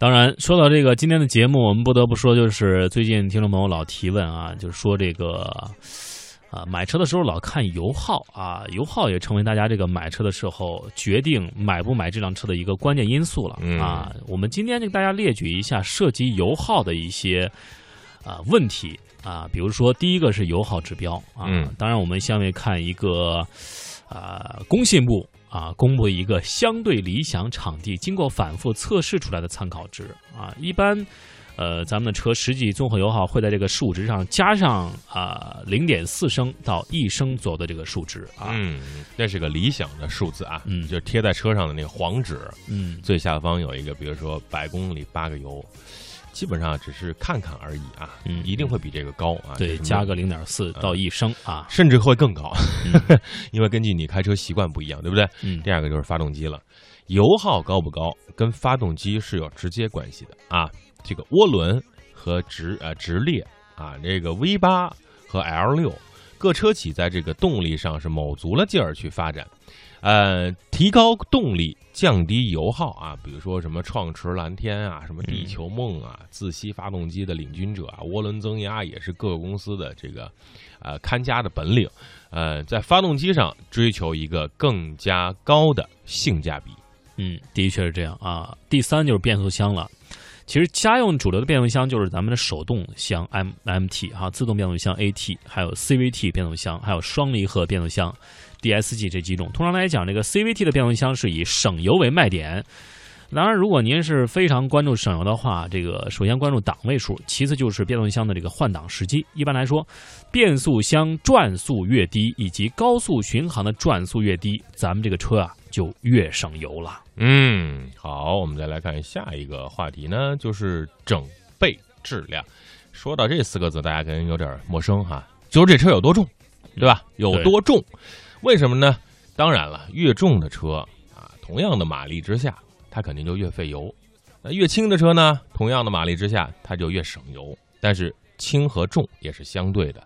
当然，说到这个今天的节目，我们不得不说，就是最近听众朋友老提问啊，就是说这个啊买车的时候老看油耗啊，油耗也成为大家这个买车的时候决定买不买这辆车的一个关键因素了啊。我们今天就给大家列举一下涉及油耗的一些啊问题啊，比如说第一个是油耗指标啊，当然我们下面看一个啊工信部。啊，公布一个相对理想场地经过反复测试出来的参考值。啊，一般，呃，咱们的车实际综合油耗会在这个数值上加上啊零点四升到一升左右的这个数值啊，嗯，那是个理想的数字啊，嗯，就是贴在车上的那个黄纸，嗯，最下方有一个，比如说百公里八个油。基本上只是看看而已啊，嗯，一定会比这个高啊。对，加个零点四到一升啊，甚至会更高，因为根据你开车习惯不一样，对不对？嗯。第二个就是发动机了，油耗高不高跟发动机是有直接关系的啊。这个涡轮和直呃直列啊，这个 V 八和 L 六各车企在这个动力上是卯足了劲儿去发展。呃，提高动力，降低油耗啊，比如说什么创驰蓝天啊，什么地球梦啊，自吸发动机的领军者啊，涡轮增压也是各个公司的这个呃看家的本领。呃，在发动机上追求一个更加高的性价比。嗯，的确是这样啊。第三就是变速箱了。其实家用主流的变速箱就是咱们的手动箱 M M T 哈，自动变速箱 A T，还有 C V T 变速箱，还有双离合变速箱。DSG 这几种，通常来讲，这个 CVT 的变速箱是以省油为卖点。当然，如果您是非常关注省油的话，这个首先关注档位数，其次就是变速箱的这个换挡时机。一般来说，变速箱转速越低，以及高速巡航的转速越低，咱们这个车啊就越省油了。嗯，好，我们再来看下一个话题呢，就是整备质量。说到这四个字，大家可能有点陌生哈，就是这车有多重，对吧？有多重？为什么呢？当然了，越重的车啊，同样的马力之下，它肯定就越费油；那越轻的车呢，同样的马力之下，它就越省油。但是轻和重也是相对的。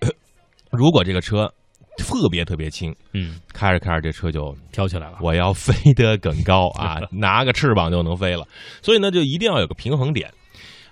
如果这个车特别特别轻，嗯，开着开着这车就飘起来了，我要飞得更高啊，拿个翅膀就能飞了。所以呢，就一定要有个平衡点。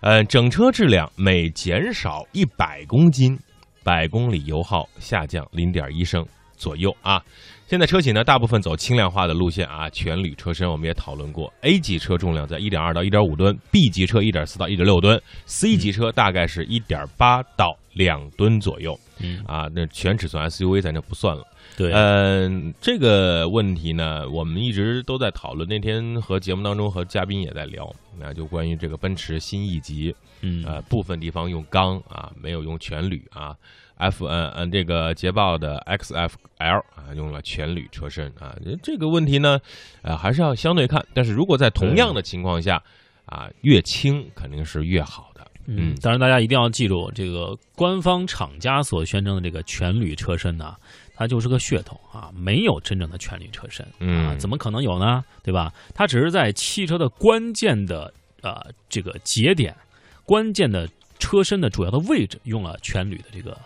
呃，整车质量每减少一百公斤，百公里油耗下降零点一升。左右啊，现在车企呢大部分走轻量化的路线啊，全铝车身我们也讨论过，A 级车重量在一点二到一点五吨，B 级车一点四到一点六吨，C 级车大概是一点八到两吨左右。啊，那全尺寸 SUV 咱就不算了。对，嗯，这个问题呢，我们一直都在讨论。那天和节目当中和嘉宾也在聊，那就关于这个奔驰新 E 级，嗯，呃，部分地方用钢啊，没有用全铝啊。F 嗯嗯，这个捷豹的 XFL 啊，用了全铝车身啊，这个问题呢，呃，还是要相对看。但是如果在同样的情况下，啊，越轻肯定是越好的。嗯，当然大家一定要记住，这个官方厂家所宣称的这个全铝车身呢，它就是个噱头啊，没有真正的全铝车身啊，怎么可能有呢？对吧？它只是在汽车的关键的呃这个节点、关键的车身的主要的位置用了全铝的这个。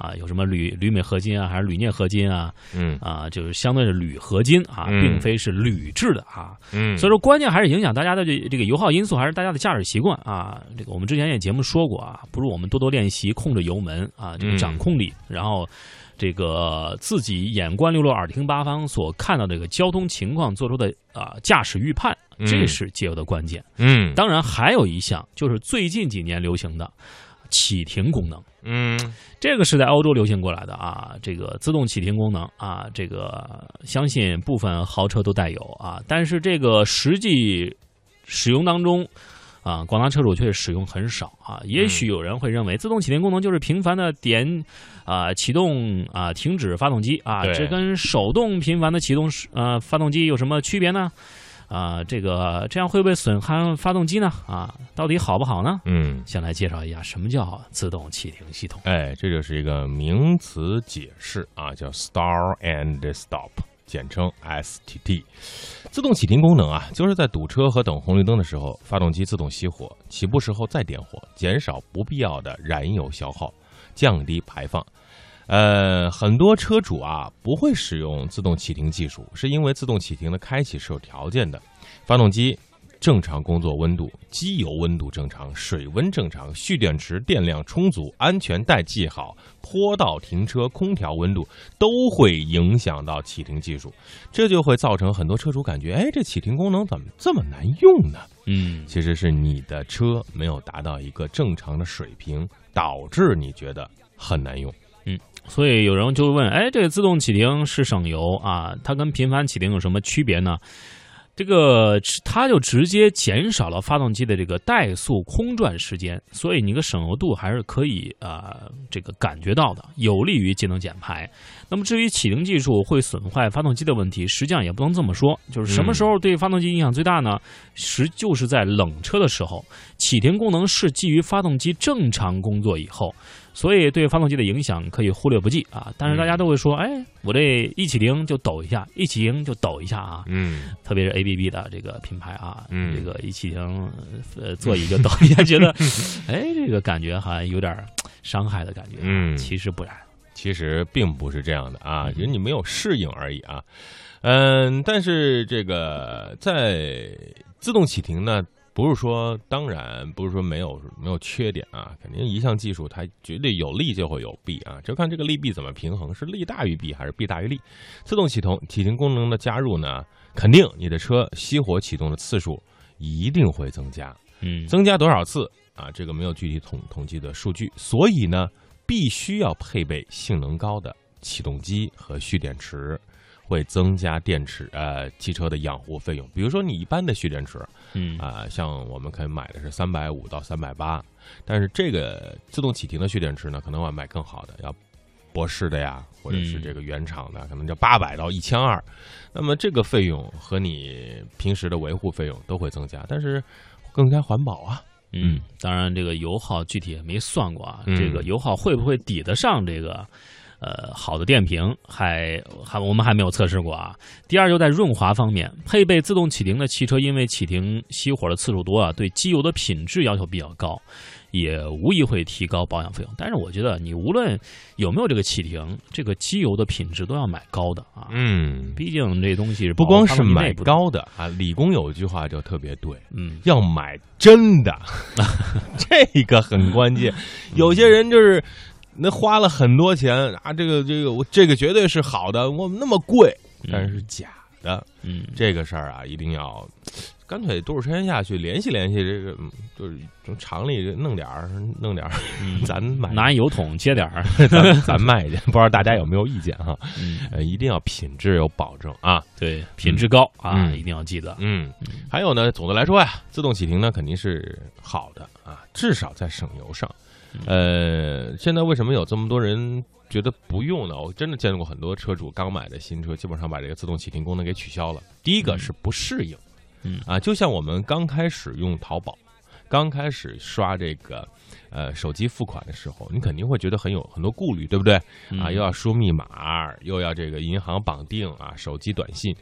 啊，有什么铝铝镁合金啊，还是铝镍合金啊？嗯，啊，就是相对是铝合金啊，并非是铝制的啊。嗯，所以说关键还是影响大家的这这个油耗因素，还是大家的驾驶习惯啊。这个我们之前也节目说过啊，不如我们多多练习控制油门啊，这个掌控力，然后这个自己眼观六路，耳听八方，所看到这个交通情况做出的啊驾驶预判，这是节油的关键。嗯，当然还有一项就是最近几年流行的。启停功能，嗯，这个是在欧洲流行过来的啊。这个自动启停功能啊，这个相信部分豪车都带有啊。但是这个实际使用当中啊，广大车主却使用很少啊。也许有人会认为，自动启停功能就是频繁的点啊启动啊停止发动机啊，这跟手动频繁的启动呃发动机有什么区别呢？啊，这个这样会不会损害发动机呢？啊，到底好不好呢？嗯，先来介绍一下什么叫自动启停系统。哎，这就是一个名词解释啊，叫 Start and Stop，简称 STT。自动启停功能啊，就是在堵车和等红绿灯的时候，发动机自动熄火，起步时候再点火，减少不必要的燃油消耗，降低排放。呃，很多车主啊不会使用自动启停技术，是因为自动启停的开启是有条件的，发动机正常工作温度、机油温度正常、水温正常、蓄电池电量充足、安全带系好、坡道停车、空调温度都会影响到启停技术，这就会造成很多车主感觉，哎，这启停功能怎么这么难用呢？嗯，其实是你的车没有达到一个正常的水平，导致你觉得很难用。所以有人就会问，哎，这个自动启停是省油啊，它跟频繁启停有什么区别呢？这个它就直接减少了发动机的这个怠速空转时间，所以你个省油度还是可以啊、呃这个感觉到的，有利于节能减排。那么至于启停技术会损坏发动机的问题，实际上也不能这么说，就是什么时候对发动机影响最大呢？实就是在冷车的时候，启停功能是基于发动机正常工作以后。所以对发动机的影响可以忽略不计啊，但是大家都会说，哎，我这一启停就抖一下，一启停就抖一下啊，嗯。特别是 ABB 的这个品牌啊，嗯。这个一启停，呃，座椅就抖一下，觉得，哎，这个感觉好像有点伤害的感觉，嗯。其实不然，其实并不是这样的啊，只是你没有适应而已啊。嗯，但是这个在自动启停呢，不是说当然不是说没有没有缺点啊，肯定一项技术它绝对有利就会有弊啊，就看这个利弊怎么平衡，是利大于弊还是弊大于利。自动启动启停功能的加入呢，肯定你的车熄火启动的次数一定会增加，嗯，增加多少次啊？这个没有具体统统计的数据，所以呢，必须要配备性能高的启动机和蓄电池，会增加电池呃汽车的养护费用。比如说你一般的蓄电池嗯啊、像我们可以买的是三百五到三百八，但是这个自动启停的蓄电池呢，可能我要买更好的，要博士的呀，或者是嗯这个原厂的，可能就八百到一千二。那么这个费用和你平时的维护费用都会增加，但是更加环保啊。嗯，当然这个油耗具体也没算过啊，嗯这个油耗会不会抵得上这个？呃，好的电瓶还还我们还没有测试过啊。第二，就在润滑方面，配备自动启停的汽车，因为启停熄火的次数多啊，对机油的品质要求比较高，也无疑会提高保养费用。但是我觉得，你无论有没有这个启停，这个机油的品质都要买高的啊。嗯，毕竟这东西是不光是买内部的，高的啊，理工有一句话就特别对，嗯，要买真的，这个很关键。有些人就是那花了很多钱啊，这个这个我这个绝对是好的，我那么贵，但是是假的。嗯，这个事儿啊，一定要干脆多数时间下去联系联系这个，嗯就是从厂里弄点儿弄点儿，嗯 咱买拿油桶接点儿，咱咱卖去，不知道大家有没有意见哈？嗯，呃，一定要品质有保证啊。对，品质高啊，嗯一定要记得。嗯，还有呢，总的来说呀，自动启停呢肯定是好的啊，至少在省油上。呃，现在为什么有这么多人觉得不用呢？我真的见过很多车主刚买的新车，基本上把这个自动启停功能给取消了。第一个是不适应，嗯啊，就像我们刚开始用淘宝，刚开始刷这个呃手机付款的时候，你肯定会觉得很有很多顾虑，对不对？啊，嗯又要输密码，又要这个银行绑定啊，手机短信。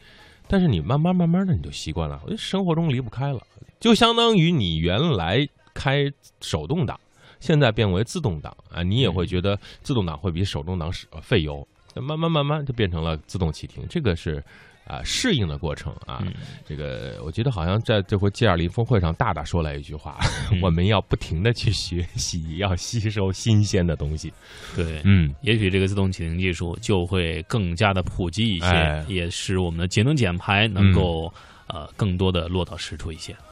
但是你慢慢慢慢的你就习惯了，生活中离不开了，就相当于你原来开手动挡，现在变为自动挡啊，你也会觉得自动挡会比手动挡费油，慢慢慢慢就变成了自动启停，这个是啊适应的过程啊。嗯这个我觉得好像在这回 G 二零峰会上，大大说了一句话，嗯 我们要不停的去学习，要吸收新鲜的东西。对，嗯。也许这个自动启停技术就会更加的普及一些，哎也使我们的节能减排能够、呃更多的落到实处一些。